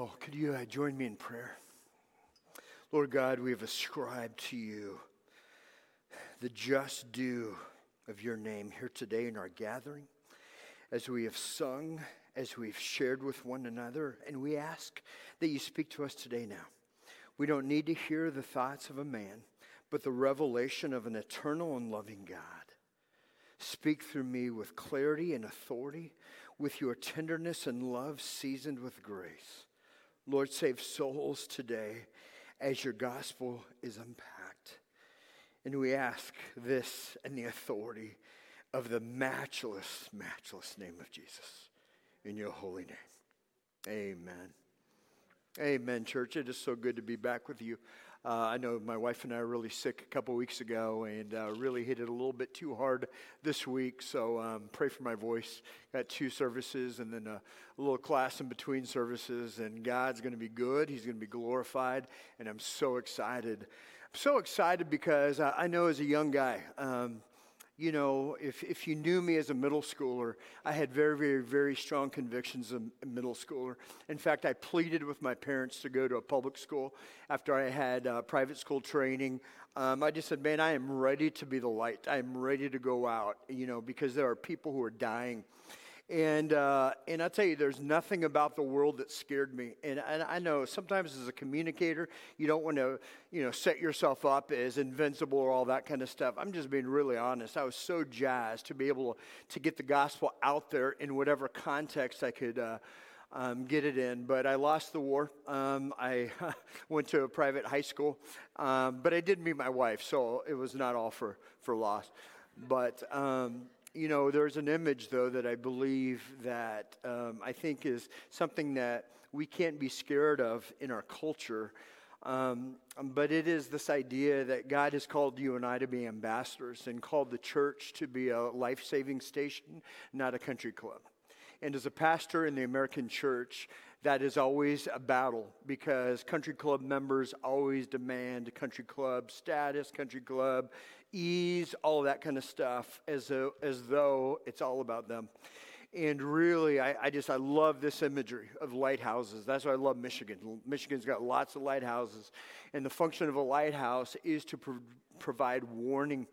Oh, could you uh, join me in prayer? Lord God, we have ascribed to you the just due of your name here today in our gathering, as we have sung, as we've shared with one another, and we ask that you speak to us today now. We don't need to hear the thoughts of a man, but the revelation of an eternal and loving God. Speak through me with clarity and authority, with your tenderness and love seasoned with grace. Lord, save souls today as your gospel is unpacked. And we ask this in the authority of the matchless, matchless name of Jesus. In your holy name. Amen. Amen, church. It is so good to be back with you. Uh, I know my wife and I were really sick a couple weeks ago and uh, really hit it a little bit too hard this week. So um, pray for my voice. Got two services and then a, a little class in between services. And God's going to be good. He's going to be glorified. And I'm so excited. I'm so excited because I, I know as a young guy, um, you know, if, if you knew me as a middle schooler, I had very, very, very strong convictions as a middle schooler. In fact, I pleaded with my parents to go to a public school after I had uh, private school training. Um, I just said, man, I am ready to be the light. I am ready to go out, you know, because there are people who are dying. And, uh, and I tell you, there's nothing about the world that scared me. And, and I know sometimes as a communicator, you don't want to, you know, set yourself up as invincible or all that kind of stuff. I'm just being really honest. I was so jazzed to be able to get the gospel out there in whatever context I could uh, um, get it in. But I lost the war. Um, I went to a private high school, um, but I did meet my wife, so it was not all for, for loss. But um, you know, there's an image, though, that I believe that um, I think is something that we can't be scared of in our culture. Um, but it is this idea that God has called you and I to be ambassadors and called the church to be a life saving station, not a country club. And as a pastor in the American church, that is always a battle because country club members always demand country club status, country club ease, all of that kind of stuff, as, a, as though it's all about them. And really, I, I, just, I love this imagery of lighthouses. That's why I love Michigan. Michigan's got lots of lighthouses. And the function of a lighthouse is to pro- provide warning.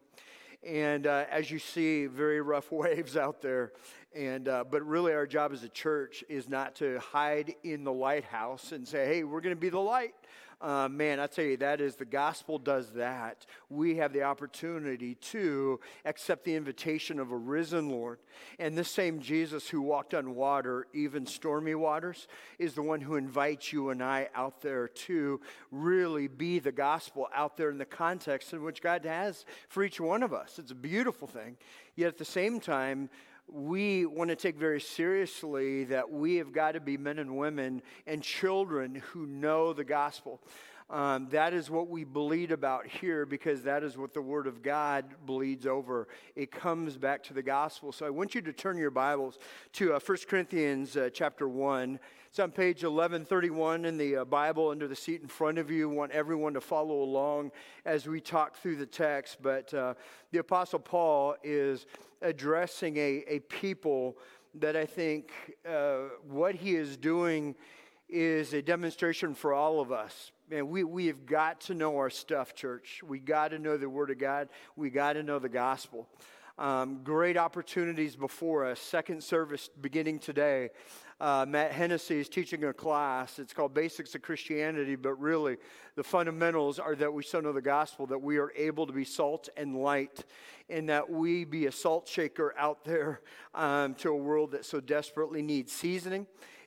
And uh, as you see, very rough waves out there. And, uh, but really, our job as a church is not to hide in the lighthouse and say, hey, we're going to be the light uh, man, I tell you, that is the gospel does that. We have the opportunity to accept the invitation of a risen Lord. And this same Jesus who walked on water, even stormy waters, is the one who invites you and I out there to really be the gospel out there in the context in which God has for each one of us. It's a beautiful thing. Yet at the same time, we want to take very seriously that we have got to be men and women and children who know the gospel. Um, that is what we bleed about here because that is what the Word of God bleeds over. It comes back to the gospel. So I want you to turn your Bibles to uh, 1 Corinthians uh, chapter 1. It's on page 1131 in the uh, Bible under the seat in front of you. I want everyone to follow along as we talk through the text. But uh, the Apostle Paul is addressing a, a people that I think uh, what he is doing is a demonstration for all of us. Man, we, we have got to know our stuff, church. We got to know the Word of God. We got to know the gospel. Um, great opportunities before us. Second service beginning today. Uh, Matt Hennessy is teaching a class. It's called Basics of Christianity, but really the fundamentals are that we still know the gospel, that we are able to be salt and light, and that we be a salt shaker out there um, to a world that so desperately needs seasoning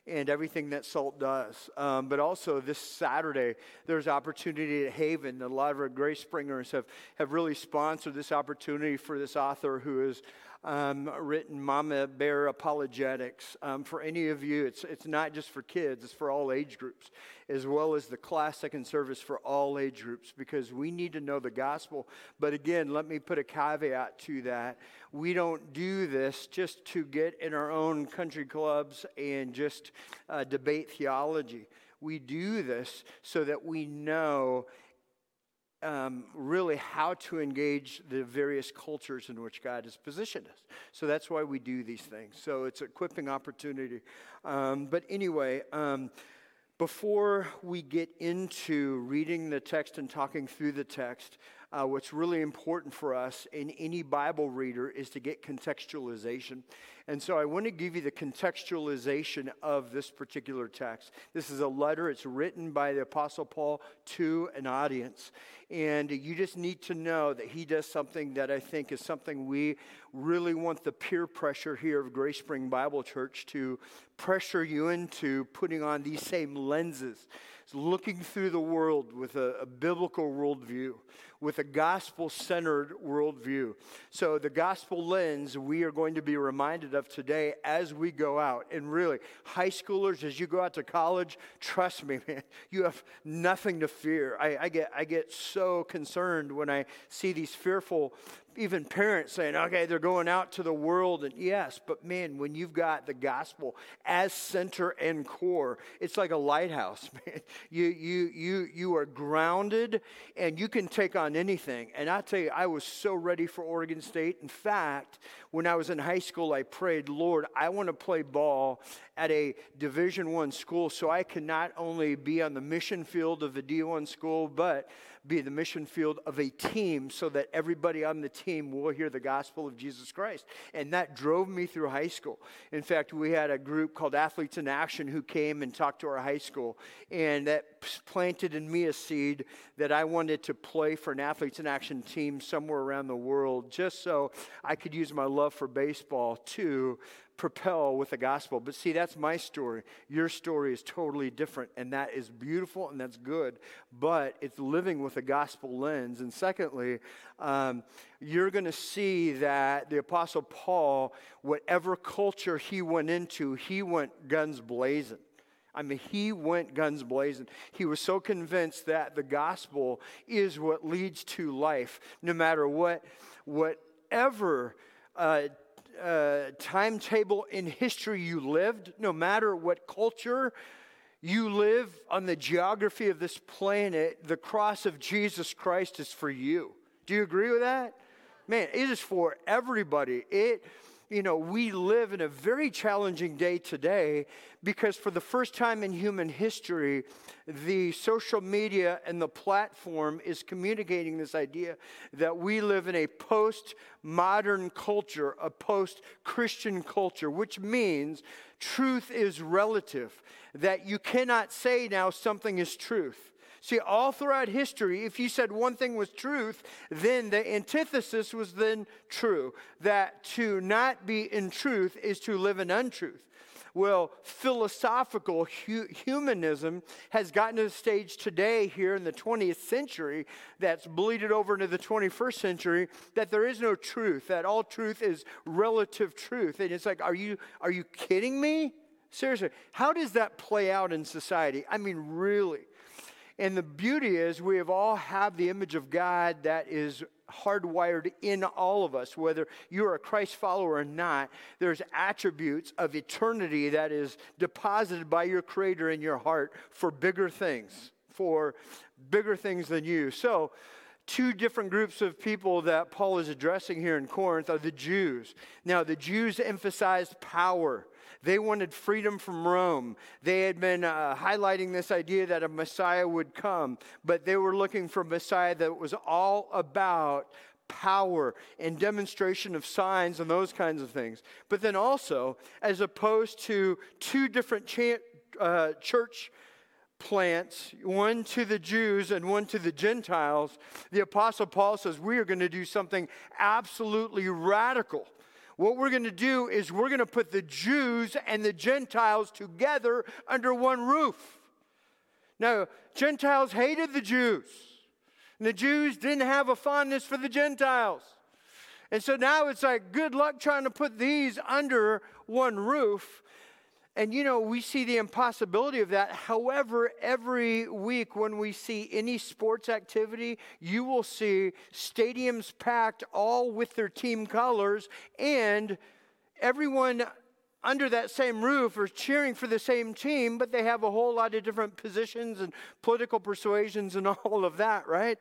and everything that salt does. Um, but also this Saturday, there's opportunity at Haven. A lot of our Grace Springers have, have really sponsored this opportunity for this author who is um, written Mama Bear Apologetics. Um, for any of you, it's, it's not just for kids, it's for all age groups, as well as the class second service for all age groups, because we need to know the gospel. But again, let me put a caveat to that. We don't do this just to get in our own country clubs and just uh, debate theology. We do this so that we know um, really how to engage the various cultures in which God has positioned us. So that's why we do these things. So it's equipping opportunity. Um, but anyway, um, Before we get into reading the text and talking through the text, uh, what's really important for us in any Bible reader is to get contextualization. And so I want to give you the contextualization of this particular text. This is a letter, it's written by the Apostle Paul to an audience. And you just need to know that he does something that I think is something we really want the peer pressure here of Grace Spring Bible Church to pressure you into putting on these same lenses looking through the world with a, a biblical worldview, with a gospel centered worldview. So, the gospel lens we are going to be reminded of today as we go out. And really, high schoolers, as you go out to college, trust me, man, you have nothing to fear. I, I get, I get so concerned when I see these fearful even parents saying, okay, they're going out to the world. And yes, but man, when you've got the gospel as center and core, it's like a lighthouse, man. You, you, you, you are grounded and you can take on anything. And I tell you, I was so ready for Oregon State. In fact, when I was in high school, I prayed, Lord, I want to play ball at a Division One school so I can not only be on the mission field of the D1 school, but be the mission field of a team so that everybody on the team will hear the gospel of Jesus Christ. And that drove me through high school. In fact, we had a group called Athletes in Action who came and talked to our high school, and that planted in me a seed that I wanted to play for an Athletes in Action team somewhere around the world just so I could use my love for baseball to propel with the gospel. But see, that's my story. Your story is totally different, and that is beautiful and that's good, but it's living with a gospel lens. And secondly, um, you're going to see that the Apostle Paul, whatever culture he went into, he went guns blazing. I mean, he went guns blazing. He was so convinced that the gospel is what leads to life, no matter what, whatever uh, uh, timetable in history you lived, no matter what culture you live on the geography of this planet, the cross of Jesus Christ is for you. Do you agree with that? Man, it is for everybody. It you know, we live in a very challenging day today because for the first time in human history, the social media and the platform is communicating this idea that we live in a post modern culture, a post Christian culture, which means truth is relative, that you cannot say now something is truth. See, all throughout history, if you said one thing was truth, then the antithesis was then true. That to not be in truth is to live in untruth. Well, philosophical hu- humanism has gotten to the stage today here in the 20th century that's bleeded over into the 21st century that there is no truth, that all truth is relative truth. And it's like, are you, are you kidding me? Seriously, how does that play out in society? I mean, really. And the beauty is we have all have the image of God that is hardwired in all of us, whether you're a Christ follower or not. There's attributes of eternity that is deposited by your Creator in your heart for bigger things, for bigger things than you. So, two different groups of people that Paul is addressing here in Corinth are the Jews. Now, the Jews emphasized power. They wanted freedom from Rome. They had been uh, highlighting this idea that a Messiah would come, but they were looking for a Messiah that was all about power and demonstration of signs and those kinds of things. But then also, as opposed to two different uh, church plants, one to the Jews and one to the Gentiles, the Apostle Paul says we are going to do something absolutely radical. What we're going to do is we're going to put the Jews and the Gentiles together under one roof. Now, Gentiles hated the Jews, and the Jews didn't have a fondness for the Gentiles. And so now it's like, good luck trying to put these under one roof. And you know, we see the impossibility of that. However, every week when we see any sports activity, you will see stadiums packed all with their team colors, and everyone under that same roof are cheering for the same team, but they have a whole lot of different positions and political persuasions and all of that, right?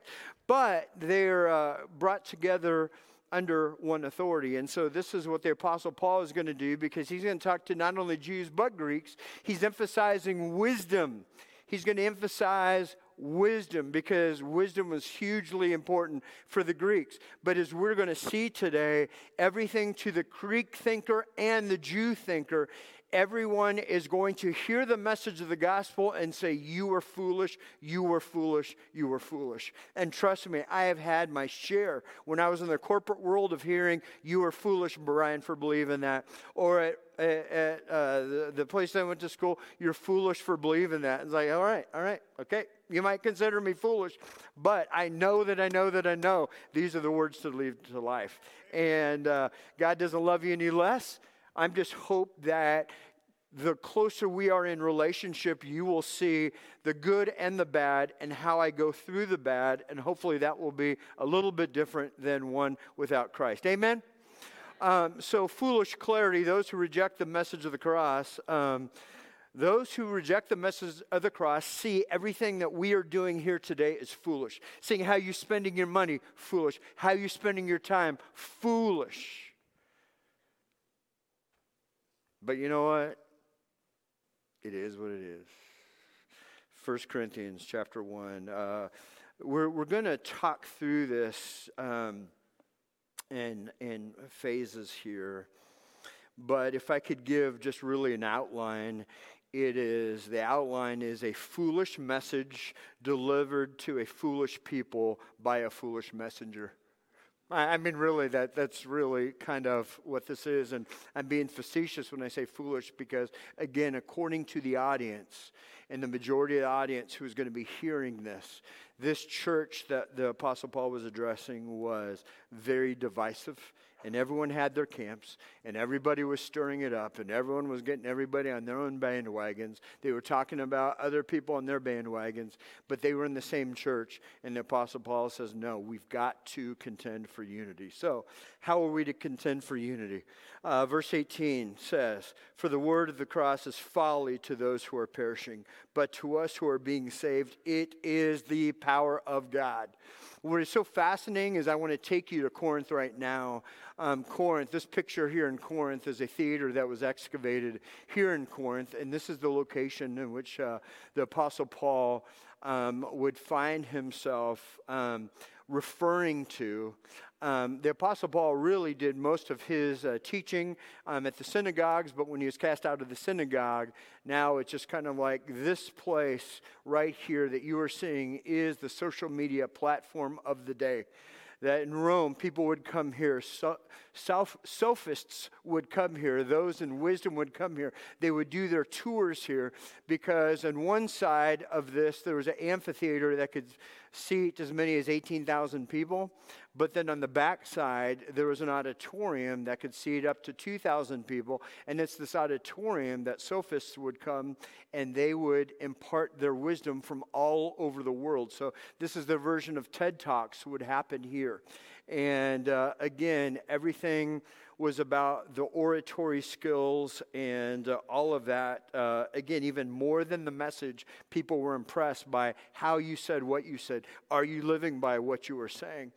But they're uh, brought together under one authority. And so, this is what the Apostle Paul is going to do because he's going to talk to not only Jews but Greeks. He's emphasizing wisdom He's going to emphasize wisdom because wisdom was hugely important for the Greeks. But as we're going to see today, everything to the Greek thinker and the Jew thinker everyone is going to hear the message of the gospel and say, You were foolish, you were foolish, you were foolish. And trust me, I have had my share when I was in the corporate world of hearing, You were foolish, Brian, for believing that. Or at, at uh, the, place I went to school, You're foolish for believing that. It's like, All right, all right, okay. You might consider me foolish, but I know that I know that I know these are the words to lead to life. And uh, God doesn't love you any less. I'm just hope that the closer we are in relationship, you will see the good and the bad and how I go through the bad. And hopefully that will be a little bit different than one without Christ. Amen? Um, so, foolish clarity, those who reject the message of the cross, um, those who reject the message of the cross see everything that we are doing here today is foolish. Seeing how you're spending your money, foolish. How you're spending your time, foolish. But you know what? It is what it is. 1 Corinthians chapter 1. Uh, we're we're going to talk through this um, in, in phases here. But if I could give just really an outline, it is the outline is a foolish message delivered to a foolish people by a foolish messenger. I mean, really, that, that's really kind of what this is. And I'm being facetious when I say foolish because, again, according to the audience and the majority of the audience who is going to be hearing this, this church that the Apostle Paul was addressing was very divisive and everyone had their camps, and everybody was stirring it up, and everyone was getting everybody on their own bandwagons. They were talking about other people on their bandwagons, but they were in the same church. And the Apostle Paul says, No, we've got to contend for unity. So, how are we to contend for unity? Uh, verse 18 says, For the word of the cross is folly to those who are perishing, but to us who are being saved, it is the power of God. What is so fascinating is I want to take you to Corinth right now. Um, Corinth, this picture here in Corinth is a theater that was excavated here in Corinth, and this is the location in which uh, the Apostle Paul um, would find himself um, referring to. Um, the Apostle Paul really did most of his uh, teaching um, at the synagogues, but when he was cast out of the synagogue, now it's just kind of like this place right here that you are seeing is the social media platform of the day that in Rome, people would come here. So, sophists would come here. Those in wisdom would come here. They would do their tours here because on one side of this, there was an amphitheater that could seat as many as 18,000 people. But then on the back side, there was an auditorium that could seat up to 2,000 people. And it's this auditorium that sophists would come and they would impart their wisdom from all over the world. So this is the version of TED Talks would happen here. And uh, again, everything was about the oratory skills and uh, all of that. Uh, again, even more than the message, people were impressed by how you said what you said. Are you living by what you were saying?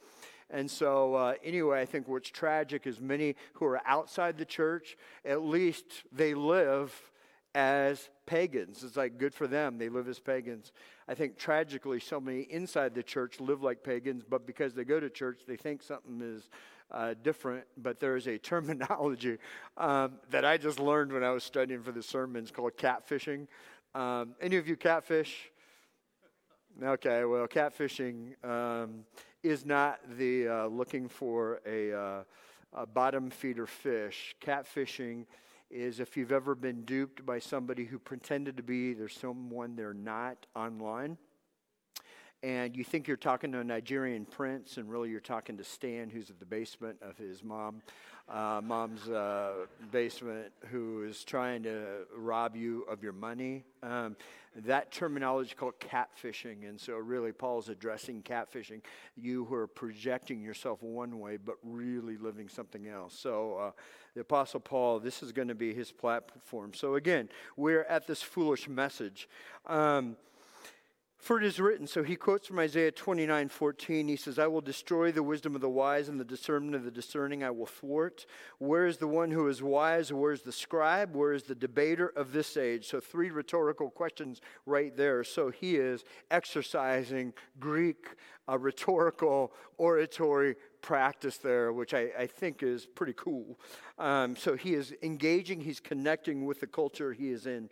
And so, uh, anyway, I think what's tragic is many who are outside the church, at least they live as pagans. It's like good for them. They live as pagans. I think tragically, so many inside the church live like pagans, but because they go to church, they think something is uh, different. But there is a terminology um, that I just learned when I was studying for the sermons called catfishing. Um, any of you catfish? Okay, well, catfishing um, is not the uh, looking for a, uh, a bottom feeder fish. Catfishing is if you've ever been duped by somebody who pretended to be there's someone they're not online and you think you're talking to a Nigerian prince, and really you're talking to Stan, who's at the basement of his mom, uh, mom's uh, basement, who is trying to rob you of your money. Um, that terminology is called catfishing, and so really Paul's addressing catfishing. You who are projecting yourself one way, but really living something else. So uh, the Apostle Paul, this is going to be his platform. So again, we're at this foolish message. Um, For it is written, so he quotes from Isaiah 29 14. He says, I will destroy the wisdom of the wise and the discernment of the discerning I will thwart. Where is the one who is wise? Where is the scribe? Where is the debater of this age? So, three rhetorical questions right there. So, he is exercising Greek uh, rhetorical oratory practice there, which I, I think is pretty cool. Um, so, he is engaging, he's connecting with the culture he is in.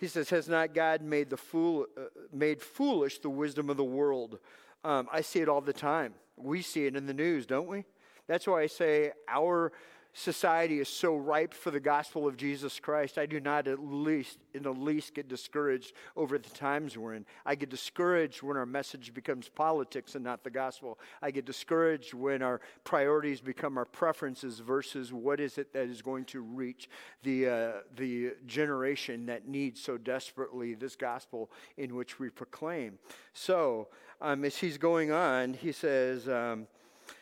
He says, Has not God made, the fool, uh, made foolish the wisdom of the world? Um, I see it all the time. We see it in the news, don't we? That's why I say our society is so ripe for the gospel of Jesus Christ, I do not at least, in the least, get discouraged over the times we're in. I get discouraged when our message becomes politics and not the gospel. I get discouraged when our priorities become our preferences versus what is it that is going to reach the, uh, the generation that needs so desperately this gospel in which we proclaim. So, um, as he's going on, he says, um,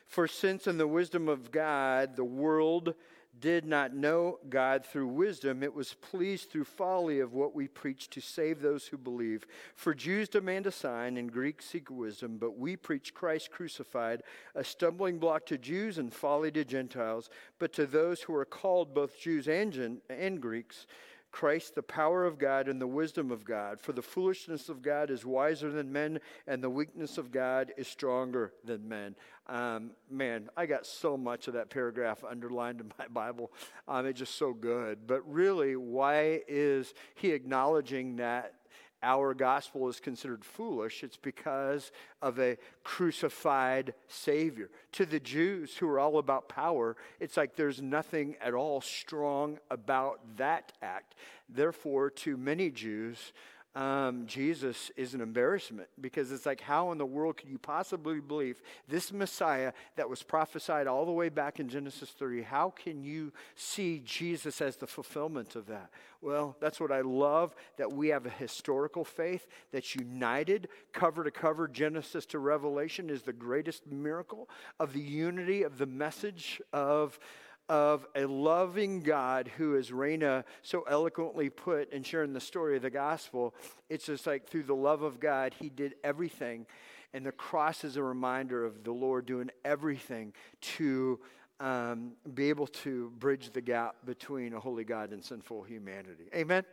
for since in the wisdom of God, the world did not know God through wisdom, it was pleased through folly of what we preach to save those who believe. For Jews demand a sign, and Greeks seek wisdom, but we preach Christ crucified, a stumbling block to Jews and folly to Gentiles. But to those who are called, both Jews and, and Greeks, Christ, the power of God and the wisdom of God. For the foolishness of God is wiser than men, and the weakness of God is stronger than men. Um, man, I got so much of that paragraph underlined in my Bible. Um, it's just so good. But really, why is he acknowledging that our gospel is considered foolish, it's because of a crucified Savior. To the Jews who are all about power, it's like there's nothing at all strong about that act. Therefore, to many Jews, um, Jesus is an embarrassment because it's like, how in the world could you possibly believe this Messiah that was prophesied all the way back in Genesis 3? How can you see Jesus as the fulfillment of that? Well, that's what I love that we have a historical faith that's united, cover to cover, Genesis to Revelation is the greatest miracle of the unity of the message of of a loving God who, as Raina so eloquently put in sharing the story of the gospel, it's just like through the love of God, He did everything. And the cross is a reminder of the Lord doing everything to um, be able to bridge the gap between a holy God and sinful humanity. Amen?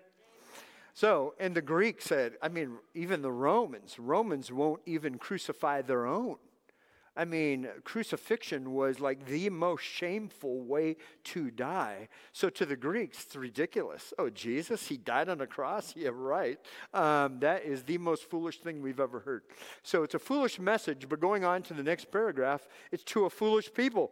So, and the Greek said, I mean, even the Romans, Romans won't even crucify their own. I mean, crucifixion was like the most shameful way to die. So to the Greeks, it's ridiculous. Oh, Jesus, he died on a cross? Yeah, right. Um, that is the most foolish thing we've ever heard. So it's a foolish message, but going on to the next paragraph, it's to a foolish people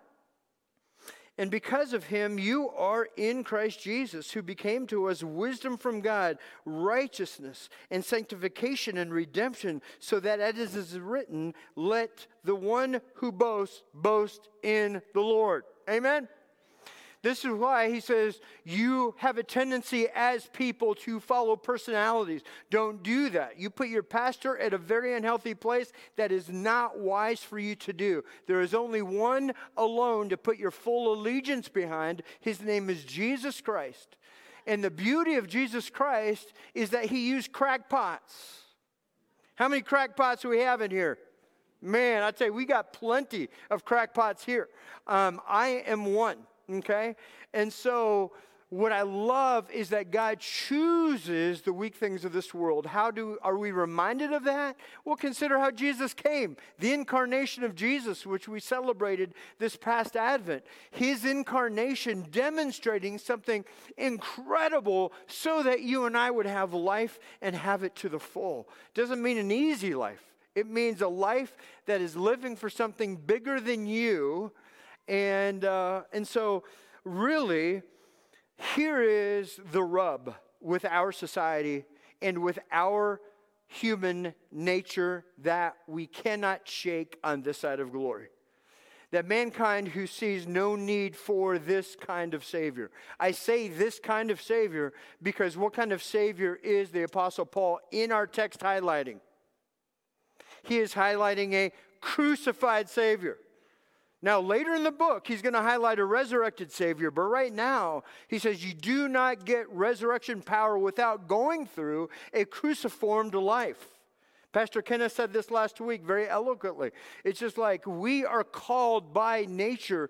And because of him, you are in Christ Jesus, who became to us wisdom from God, righteousness and sanctification and redemption, so that as is written, let the one who boasts boast in the Lord. Amen. This is why he says you have a tendency as people to follow personalities. Don't do that. You put your pastor at a very unhealthy place that is not wise for you to do. There is only one alone to put your full allegiance behind. His name is Jesus Christ. And the beauty of Jesus Christ is that he used crackpots. How many crackpots do we have in here? Man, I tell you, we got plenty of crackpots here. Um, I am one okay? And so what I love is that God chooses the weak things of this world. How do are we reminded of that? Well, consider how Jesus came. The incarnation of Jesus, which we celebrated this past Advent. His incarnation demonstrating something incredible so that you and I would have life and have it to the full. Doesn't mean an easy life. It means a life that is living for something bigger than you and, uh, and so, really, here is the rub with our society and with our human nature that we cannot shake on this side of glory. That mankind who sees no need for this kind of Savior. I say this kind of Savior because what kind of Savior is the Apostle Paul in our text highlighting? He is highlighting a crucified Savior. Now, later in the book, he's going to highlight a resurrected Savior, but right now, he says you do not get resurrection power without going through a cruciformed life. Pastor Kenneth said this last week very eloquently. It's just like we are called by nature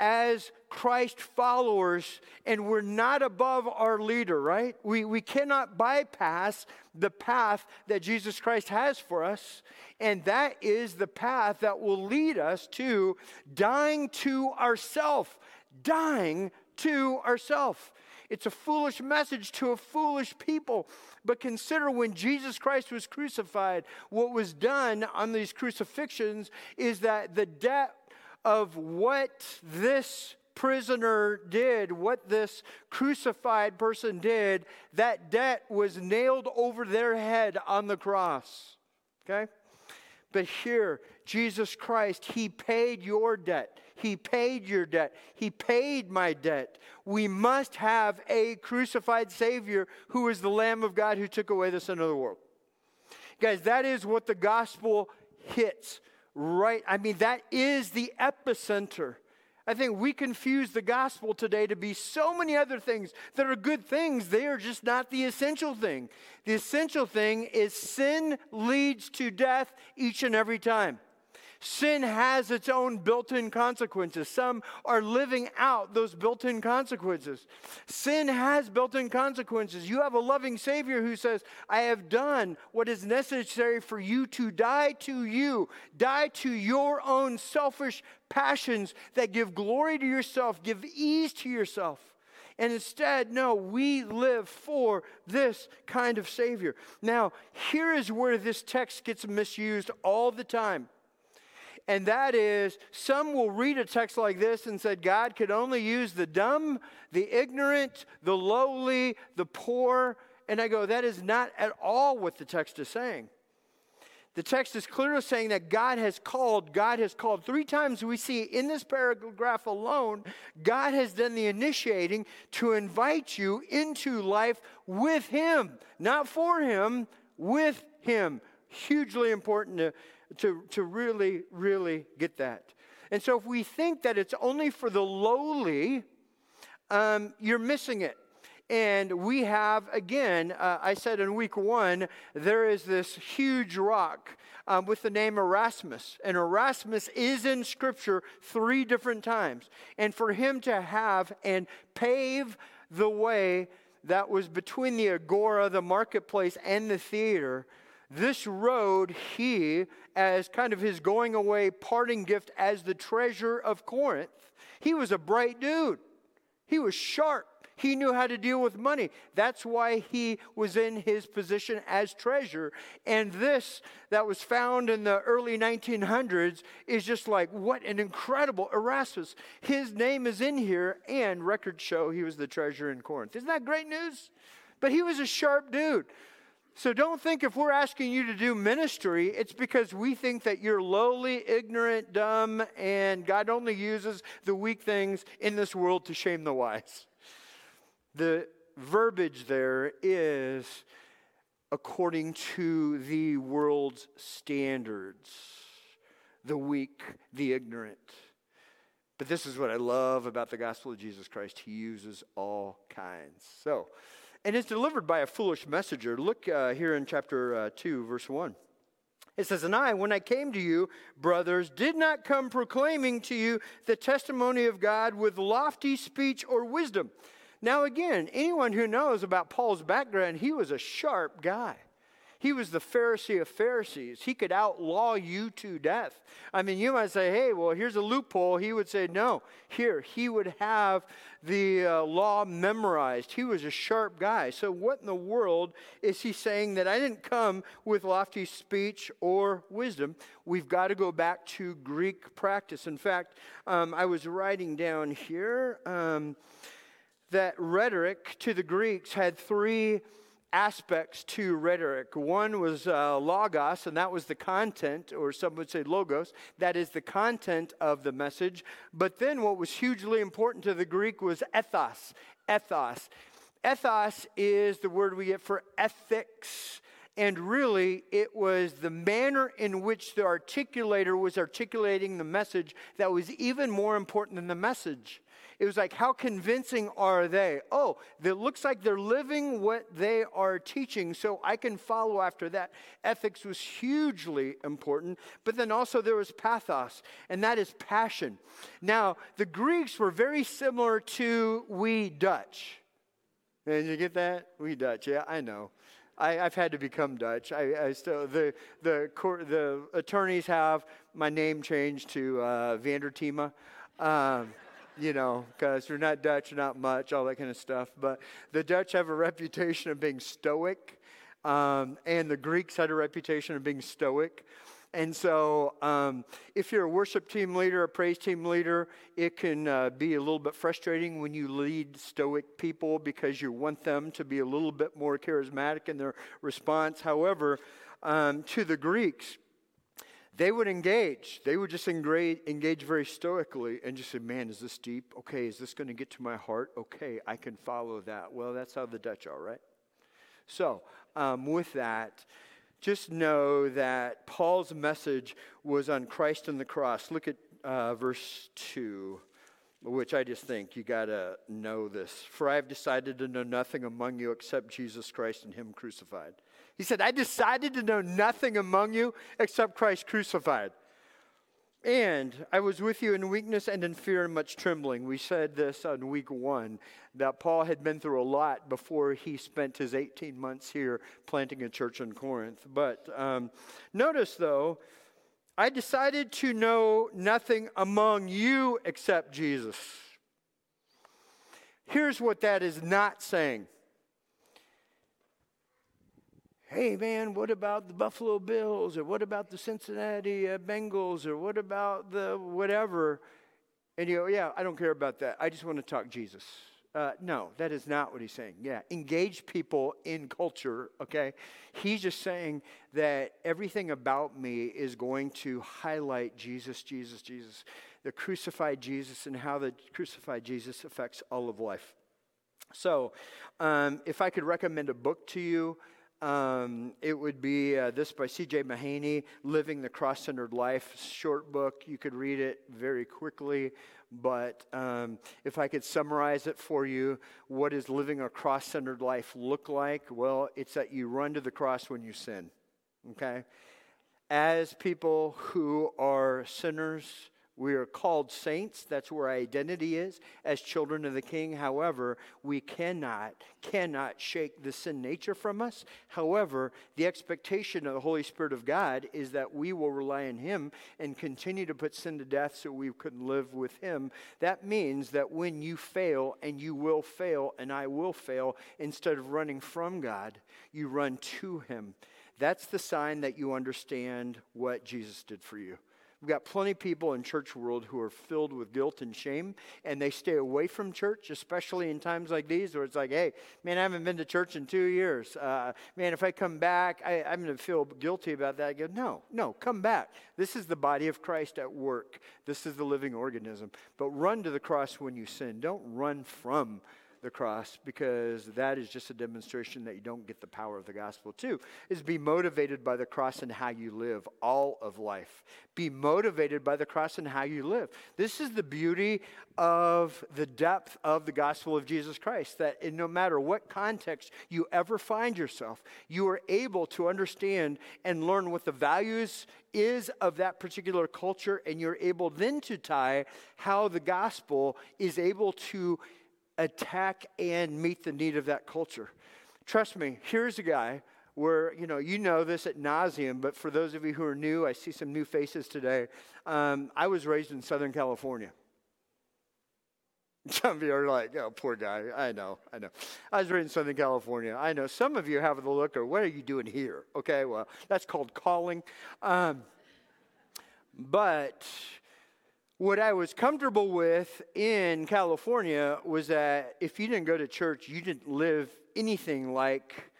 as Christ followers, and we're not above our leader, right? We, we cannot bypass the path that Jesus Christ has for us, and that is the path that will lead us to dying to ourself, dying to ourself. It's a foolish message to a foolish people. But consider when Jesus Christ was crucified, what was done on these crucifixions is that the debt of what this prisoner did, what this crucified person did, that debt was nailed over their head on the cross. Okay? But here, Jesus Christ, He paid your debt. He paid your debt. He paid my debt. We must have a crucified Savior who is the Lamb of God who took away the sin of the world. Guys, that is what the gospel hits right. I mean, that is the epicenter. I think we confuse the gospel today to be so many other things that are good things. They are just not the essential thing. The essential thing is sin leads to death each and every time. Sin has its own built in consequences. Some are living out those built in consequences. Sin has built in consequences. You have a loving Savior who says, I have done what is necessary for you to die to you, die to your own selfish passions that give glory to yourself, give ease to yourself. And instead, no, we live for this kind of Savior. Now, here is where this text gets misused all the time and that is some will read a text like this and said God could only use the dumb, the ignorant, the lowly, the poor. And I go, that is not at all what the text is saying. The text is clearly saying that God has called, God has called. Three times we see in this paragraph alone, God has done the initiating to invite you into life with Him, not for Him, with Him. Hugely important to to, to really, really get that. And so if we think that it's only for the lowly, um, you're missing it. And we have, again, uh, I said in week one, there is this huge rock um, with the name Erastus. And Erastus is in Scripture three different times. And for him to have and pave the way that was between the agora, the marketplace, and the theater, this road he, as kind of his going away parting gift as the treasure of Corinth, he was a bright dude. He was sharp. He knew how to deal with money. That's why he was in his position as treasurer. And this that was found in the early 1900s is just like, what an incredible Erastus. His name is in here, and records show he was the treasurer in Corinth. Isn't that great news? But he was a sharp dude. So don't think if we're asking you to do ministry, it's because we think that you're lowly, ignorant, dumb, and God only uses the weak things in this world to shame the wise. The verbiage there is according to the world's standards the weak, the ignorant. But this is what I love about the gospel of Jesus Christ. He uses all kinds. So, and it's delivered by a foolish messenger. Look uh, here in chapter uh, 2, verse 1. It says, And I, when I came to you, brothers, did not come proclaiming to you the testimony of God with lofty speech or wisdom. Now, again, anyone who knows about Paul's background, he was a sharp guy. He was the Pharisee of Pharisees. He could outlaw you to death. I mean, you might say, hey, well, here's a loophole. He would say, no, here. He would have the uh, law memorized. He was a sharp guy. So, what in the world is he saying that I didn't come with lofty speech or wisdom? We've got to go back to Greek practice. In fact, um, I was writing down here um, that rhetoric to the Greeks had three aspects to rhetoric. One was uh, logos, and that was the content, or some would say logos, that is the content of the message. But then what was hugely important to the Greek was ethos. Ethos. Ethos is the word we get for ethics. And really, it was the manner in which the articulator was articulating the message that was even more important than the message. It was like, how convincing are they? Oh, it looks like they're living what they are teaching, so I can follow after that. Ethics was hugely important, but then also there was pathos, and that is passion. Now, the Greeks were very similar to we Dutch. And you get that? We Dutch, yeah, I know. I, have had to become Dutch. I, I, still the the court, the attorneys have my name changed to uh, Vandertima. Um, you know, because you're not Dutch, you're not much, all that kind of stuff. But the Dutch have a reputation of being stoic, um, and the Greeks had a reputation of being stoic. And so, um, if you're a worship team leader, a praise team leader, it can uh, be a little bit frustrating when you lead stoic people because you want them to be a little bit more charismatic in their response. However, um, to the Greeks, they would engage. They would just engage, engage very stoically and just say, Man, is this deep? Okay, is this going to get to my heart? Okay, I can follow that. Well, that's how the Dutch are, right? So, um, with that, just know that Paul's message was on Christ and the cross. Look at uh, verse 2 which I just think you got to know this. For I have decided to know nothing among you except Jesus Christ and Him crucified. He said, I decided to know nothing among you except Christ crucified. And I was with you in weakness and in fear and much trembling. We said this on week one that Paul had been through a lot before he spent his 18 months here planting a church in Corinth. But um, notice, though, I decided to know nothing among you except Jesus. Here's what that is not saying hey man, what about the Buffalo Bills or what about the Cincinnati uh, Bengals or what about the whatever? And you go, yeah, I don't care about that. I just want to talk Jesus. Uh, no, that is not what he's saying. Yeah, engage people in culture, okay? He's just saying that everything about me is going to highlight Jesus, Jesus, Jesus, the crucified Jesus, and how the crucified Jesus affects all of life. So, um, if I could recommend a book to you, um, it would be uh, this by C.J. Mahaney, Living the Cross Centered Life. Short book. You could read it very quickly. But um, if I could summarize it for you, what does living a cross centered life look like? Well, it's that you run to the cross when you sin. Okay? As people who are sinners, we are called saints. That's where our identity is as children of the King. However, we cannot, cannot shake the sin nature from us. However, the expectation of the Holy Spirit of God is that we will rely on Him and continue to put sin to death so we can live with Him. That means that when you fail, and you will fail, and I will fail, instead of running from God, you run to Him. That's the sign that you understand what Jesus did for you. We've got plenty of people in church world who are filled with guilt and shame, and they stay away from church, especially in times like these where it's like, hey, man, I haven't been to church in two years. Uh, man, if I come back, I, am going to feel guilty about that. I go, no, no, come back. This is the body of Christ at work. This is the living organism. But run to the cross when you sin. Don't run from the cross because that is just a demonstration that you don't get the power of the gospel. too is be motivated by the cross and how you live all of life. Be motivated by the cross and how you live. This is the beauty of the depth of the gospel of Jesus Christ that in no matter what context you ever find yourself, you are able to understand and learn what the values is of that particular culture and you're able then to tie how the gospel is able to attack and meet the need of that culture. Trust me, here's a guy where, you know, you know this at nauseum, but for those of you who are new, I see some new faces today. Um, I was raised in Southern California. Some of you are like, oh, poor guy. I know, I know. I was raised in Southern California. I know. Some of you have the look of, what are you doing here? Okay, well, that's called calling. Um, but what I was comfortable with in California was that if you didn't go to church, you didn't live anything like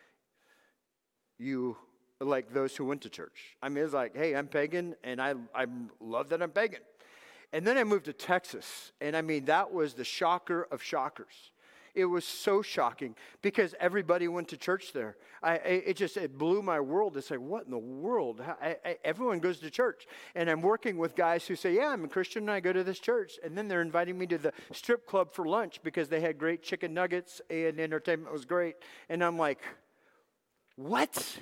you like those who went to church. I mean, it's like, hey, I'm pagan, and I, I love that I'm pagan. And then I moved to Texas, and I mean, that was the shocker of shockers. It was so shocking because everybody went to church there. I, it just it blew my world to say, what in the world? I, I, everyone goes to church, and I'm working with guys who say, "Yeah, I'm a Christian, and I go to this church." And then they're inviting me to the strip club for lunch because they had great chicken nuggets and entertainment was great. And I'm like, "What?"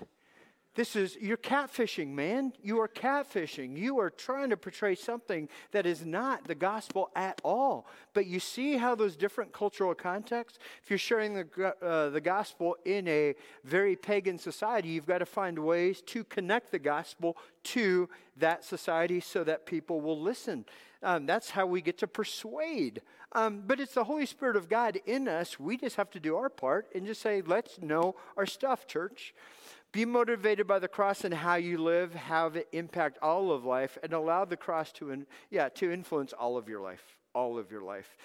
This is, you're catfishing, man. You are catfishing. You are trying to portray something that is not the gospel at all. But you see how those different cultural contexts, if you're sharing the, uh, the gospel in a very pagan society, you've got to find ways to connect the gospel to that society so that people will listen. Um, that's how we get to persuade. Um, but it's the Holy Spirit of God in us. We just have to do our part and just say, let's know our stuff, church. Be motivated by the cross and how you live, have it impact all of life, and allow the cross to, in, yeah, to influence all of your life, all of your life.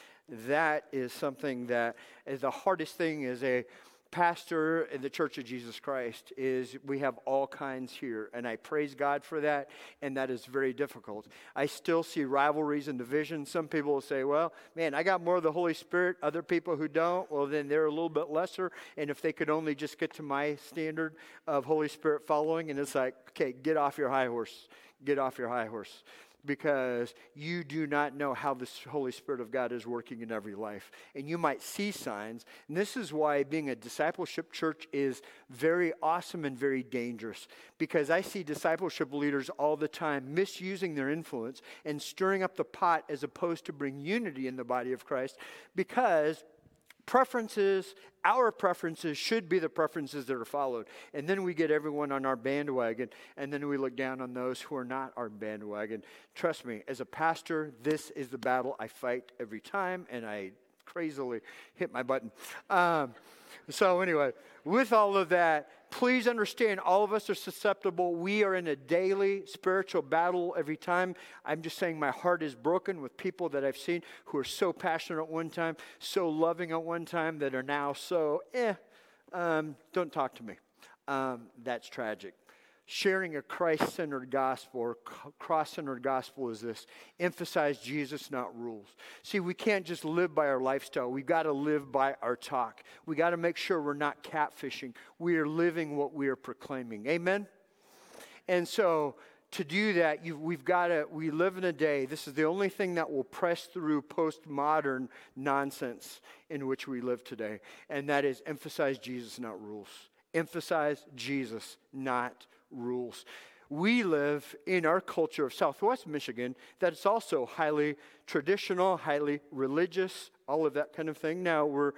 That is something that is the hardest thing as a pastor in the Church of Jesus Christ is we have all kinds here, and I praise God for that, and that is very difficult. I still see rivalries and divisions. Some people will say, well, man, I got more of the Holy Spirit. Other people who don't, well, then they're a little bit lesser, and if they could only just get to my standard of Holy Spirit following, and it's like, okay, get off your high horse. Get off your high horse because you do not know how the Holy Spirit of God is working in every life. And you might see signs. And this is why being a discipleship church is very awesome and very dangerous because I see discipleship leaders all the time misusing their influence and stirring up the pot as opposed to bring unity in the body of Christ because preferences, our preferences should be the preferences that are followed. And then we get everyone on our bandwagon, and then we look down on those who are not our bandwagon. Trust me, as a pastor, this is the battle I fight every time, and I crazily hit my button. Um, so, anyway, with all of that, please understand all of us are susceptible. We are in a daily spiritual battle every time. I'm just saying my heart is broken with people that I've seen who are so passionate at one time, so loving at one time, that are now so, eh, um, don't talk to me. Um, that's tragic sharing a Christ centered gospel or cross centered gospel is this emphasize Jesus, not rules. See, we can't just live by our lifestyle. We've got to live by our talk. We got to make sure we're not catfishing. We are living what we are proclaiming. Amen? And so, to do that, we've got to, we live in a day, this is the only thing that will press through postmodern nonsense in which we live today, and that is emphasize Jesus, not rules. Emphasize Jesus, not rules. We live in our culture of Southwest Michigan that it's also highly traditional, highly religious, all of that kind of thing. Now we're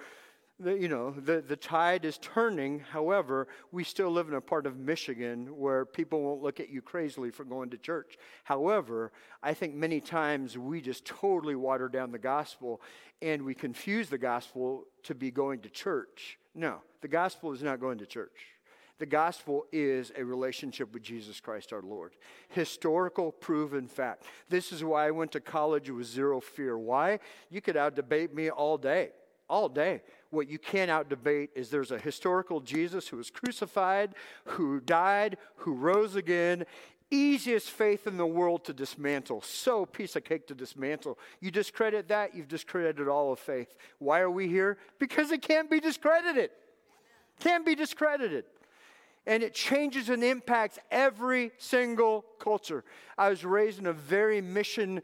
the, you know, the, the tide is turning. However, we still live in a part of Michigan where people won't look at you crazily for going to church. However, I think many times we just totally water down the gospel and we confuse the gospel to be going to church. No, the gospel is not going to church. The gospel is a relationship with Jesus Christ our Lord. Historical, proven fact. This is why I went to college with zero fear. Why? You could out debate me all day, all day. What you can't out debate is there's a historical Jesus who was crucified, who died, who rose again. Easiest faith in the world to dismantle. So piece of cake to dismantle. You discredit that, you've discredited all of faith. Why are we here? Because it can't be discredited. Can't be discredited and it changes and impacts every single culture. I was raised in a very mission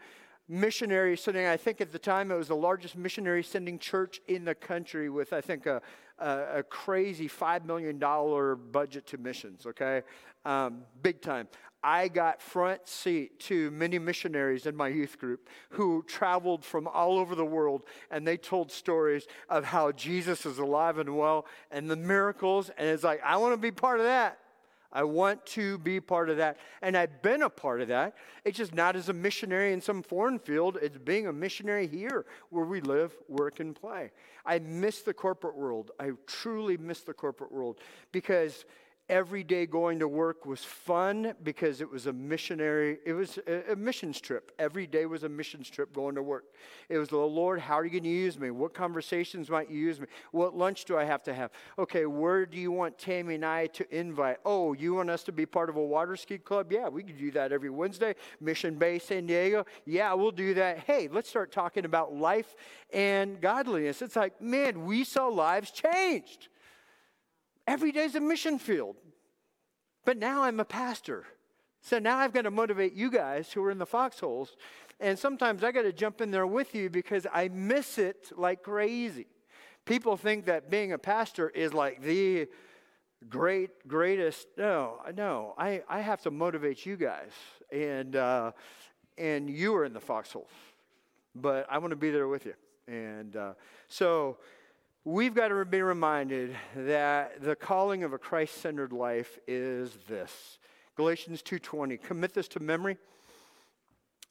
missionary sending. I think at the time it was the largest missionary sending church in the country with, I think, a, a, a crazy $5 million budget to missions, okay? Um, big time. I got front seat to many missionaries in my youth group who traveled from all over the world and they told stories of how Jesus is alive and well and the miracles. And it's like, I want to be part of that. I want to be part of that. And I've been a part of that. It's just not as a missionary in some foreign field, it's being a missionary here where we live, work, and play. I miss the corporate world. I truly miss the corporate world because every day going to work was fun because it was a missionary, it was a, a, missions trip. Every day was a missions trip going to work. It was, the Lord, how are you going to use me? What conversations might you use me? What lunch do I have to have? Okay, where do you want Tammy and I to invite? Oh, you want us to be part of a water ski club? Yeah, we could do that every Wednesday. Mission Bay, San Diego. Yeah, we'll do that. Hey, let's start talking about life and godliness. It's like, man, we saw lives changed. Every day's a mission field. But now I'm a pastor. So now I've got to motivate you guys who are in the foxholes. And sometimes I got to jump in there with you because I miss it like crazy. People think that being a pastor is like the great, greatest. No, no. I, I have to motivate you guys. And, uh, and you are in the foxholes. But I want to be there with you. And uh, so we've got to be reminded that the calling of a christ-centered life is this. Galatians 2.20 commit this to memory.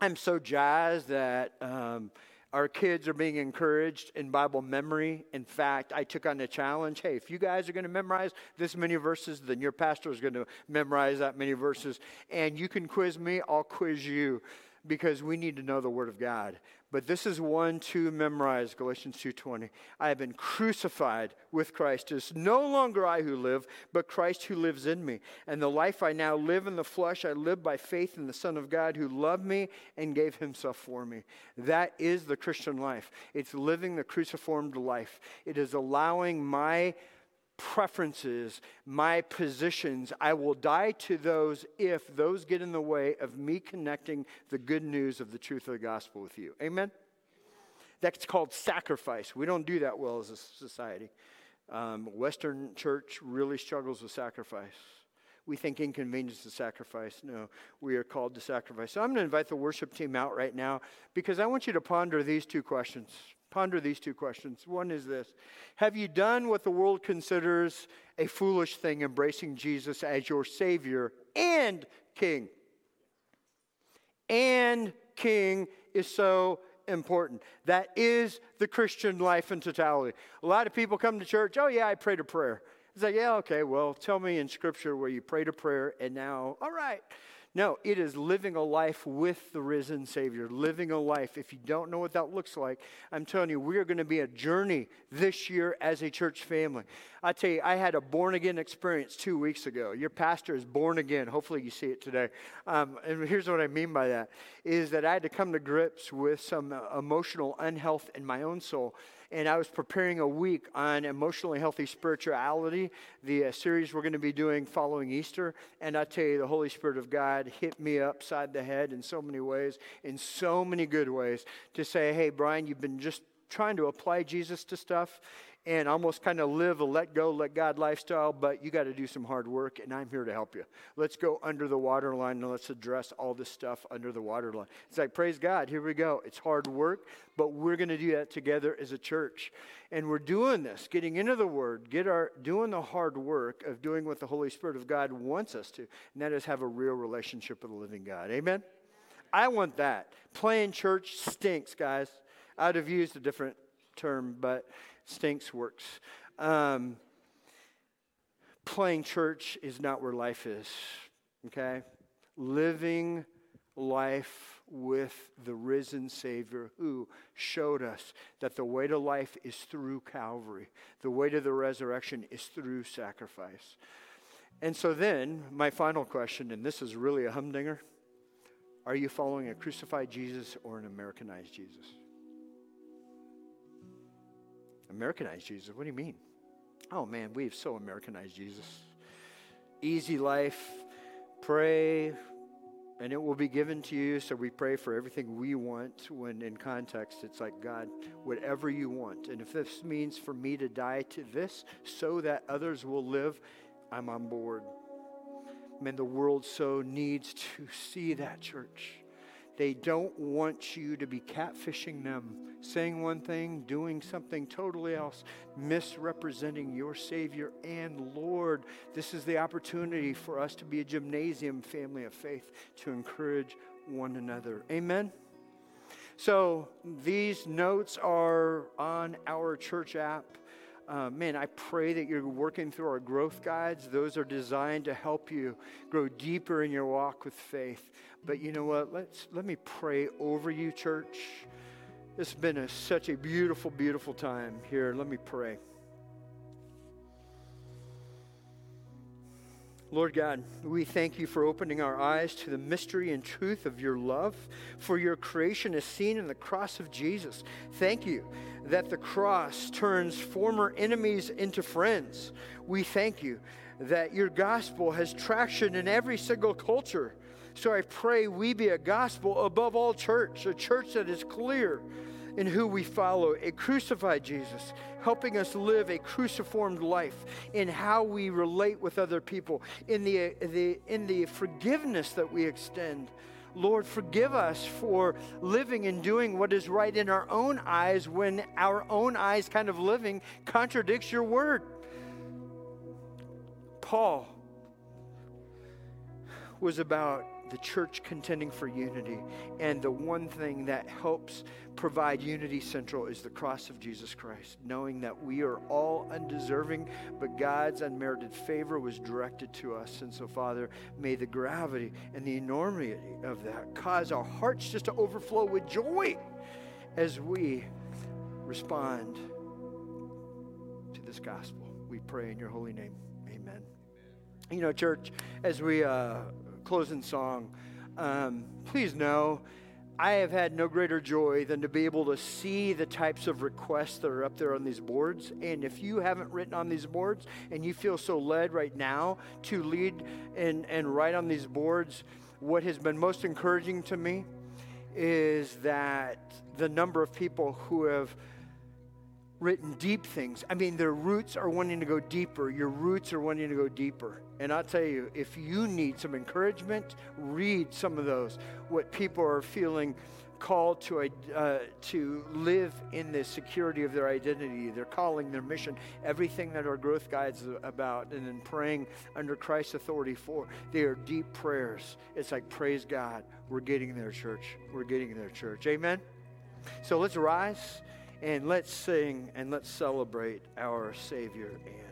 I'm so jazzed that um, our kids are being encouraged in bible memory. In fact i took on the challenge hey if you guys are going to memorize this many verses then your pastor is going to memorize that many verses. And you can quiz me i'll quiz you because we need to know the word of god but this is one to memorize, Galatians 2:20. I have been crucified with Christ. It is no longer I who live, but Christ who lives in me. And the life I now live in the flesh, I live by faith in the Son of God who loved me and gave himself for me. That is the Christian life. It's living the cruciformed life. It is allowing my preferences, my positions. I will die to those if those get in the way of me connecting the good news of the truth of the gospel with you. Amen? That's called sacrifice. We don't do that well as a society. Um, Western church really struggles with sacrifice. We think inconvenience is sacrifice. No, we are called to sacrifice. So I'm going to invite the worship team out right now because I want you to ponder these two questions. Ponder these two questions. One is this Have you done what the world considers a foolish thing, embracing Jesus as your Savior and King? And King is so important. That is the Christian life in totality. A lot of people come to church, oh, yeah, I prayed a prayer. It's like, yeah, okay, well, tell me in Scripture where you prayed a prayer and now, all right. No, it is living a life with the risen Savior, living a life. If you don't know what that looks like, I'm telling you, we're going to be a journey this year as a church family. I tell you, I had a born again experience two weeks ago. Your pastor is born again. Hopefully, you see it today. Um, and here's what I mean by that: is that I had to come to grips with some emotional unhealth in my own soul and I was preparing a week on emotionally healthy spirituality, the uh, series we're going to be doing following Easter. And I tell you, the Holy Spirit of God hit me upside the head in so many ways, in so many good ways, to say, hey, Brian, you've been just trying to apply Jesus to stuff and almost kind of live a let go, let God lifestyle, but you got to do some hard work, and I'm here to help you. Let's go under the waterline and let's address all this stuff under the waterline. It's like, praise God, here we go. It's hard work, but we're going to do that together as a church. And we're doing this, getting into the Word, get our doing the hard work of doing what the Holy Spirit of God wants us to, and that is have a real relationship with the living God. Amen? I want that. Playing church stinks, guys. I'd have used a different term, but stinks works. Um, playing church is not where life is, okay? Living life with the risen Savior who showed us that the way to life is through Calvary, the way to the resurrection is through sacrifice. And so then, my final question, and this is really a humdinger are you following a crucified Jesus or an Americanized Jesus? Americanized Jesus? What do you mean? Oh man, we've so Americanized Jesus. Easy life, pray, and it will be given to you. So we pray for everything we want when in context it's like, God, whatever you want. And if this means for me to die to this so that others will live, I'm on board. Man, the world so needs to see that, church. They don't want you to be catfishing them, saying one thing, doing something totally else, misrepresenting your Savior and Lord. This is the opportunity for us to be a gymnasium family of faith to encourage one another. Amen. So these notes are on our church app. Uh, man, I pray that you're working through our growth guides. Those are designed to help you grow deeper in your walk with faith. But you know what? Let's let me pray over you, church. It's been a, such a beautiful, beautiful time here. Let me pray. Lord God, we thank you for opening our eyes to the mystery and truth of your love, for your creation is seen in the cross of Jesus. Thank you that the cross turns former enemies into friends. We thank you that your gospel has traction in every single culture. So I pray we be a gospel above all church, a church that is clear in who we follow, a crucified Jesus, helping us live a cruciformed life in how we relate with other people, in the, the, in the forgiveness that we extend. Lord, forgive us for living and doing what is right in our own eyes when our own eyes kind of living contradicts your word. Paul was about the church contending for unity. And the one thing that helps provide unity central is the cross of Jesus Christ, knowing that we are all undeserving, but God's unmerited favor was directed to us. And so, Father, may the gravity and the enormity of that cause our hearts just to overflow with joy as we respond to this gospel. We pray in your holy name. Amen. You know, church, as we uh, closing song, um, please know I have had no greater joy than to be able to see the types of requests that are up there on these boards. And if you haven't written on these boards and you feel so led right now to lead and, and write on these boards, what has been most encouraging to me is that the number of people who have written deep things. I mean, their roots are wanting to go deeper. Your roots are wanting to go deeper. And I'll tell you, if you need some encouragement, read some of those. What people are feeling called to, uh, to live in the security of their identity, their calling, their mission, everything that our growth guides about, and then praying under Christ's authority for. They are deep prayers. It's like, praise God, we're getting there, church. We're getting there, church. Amen? So let's rise and let's sing and let's celebrate our Savior and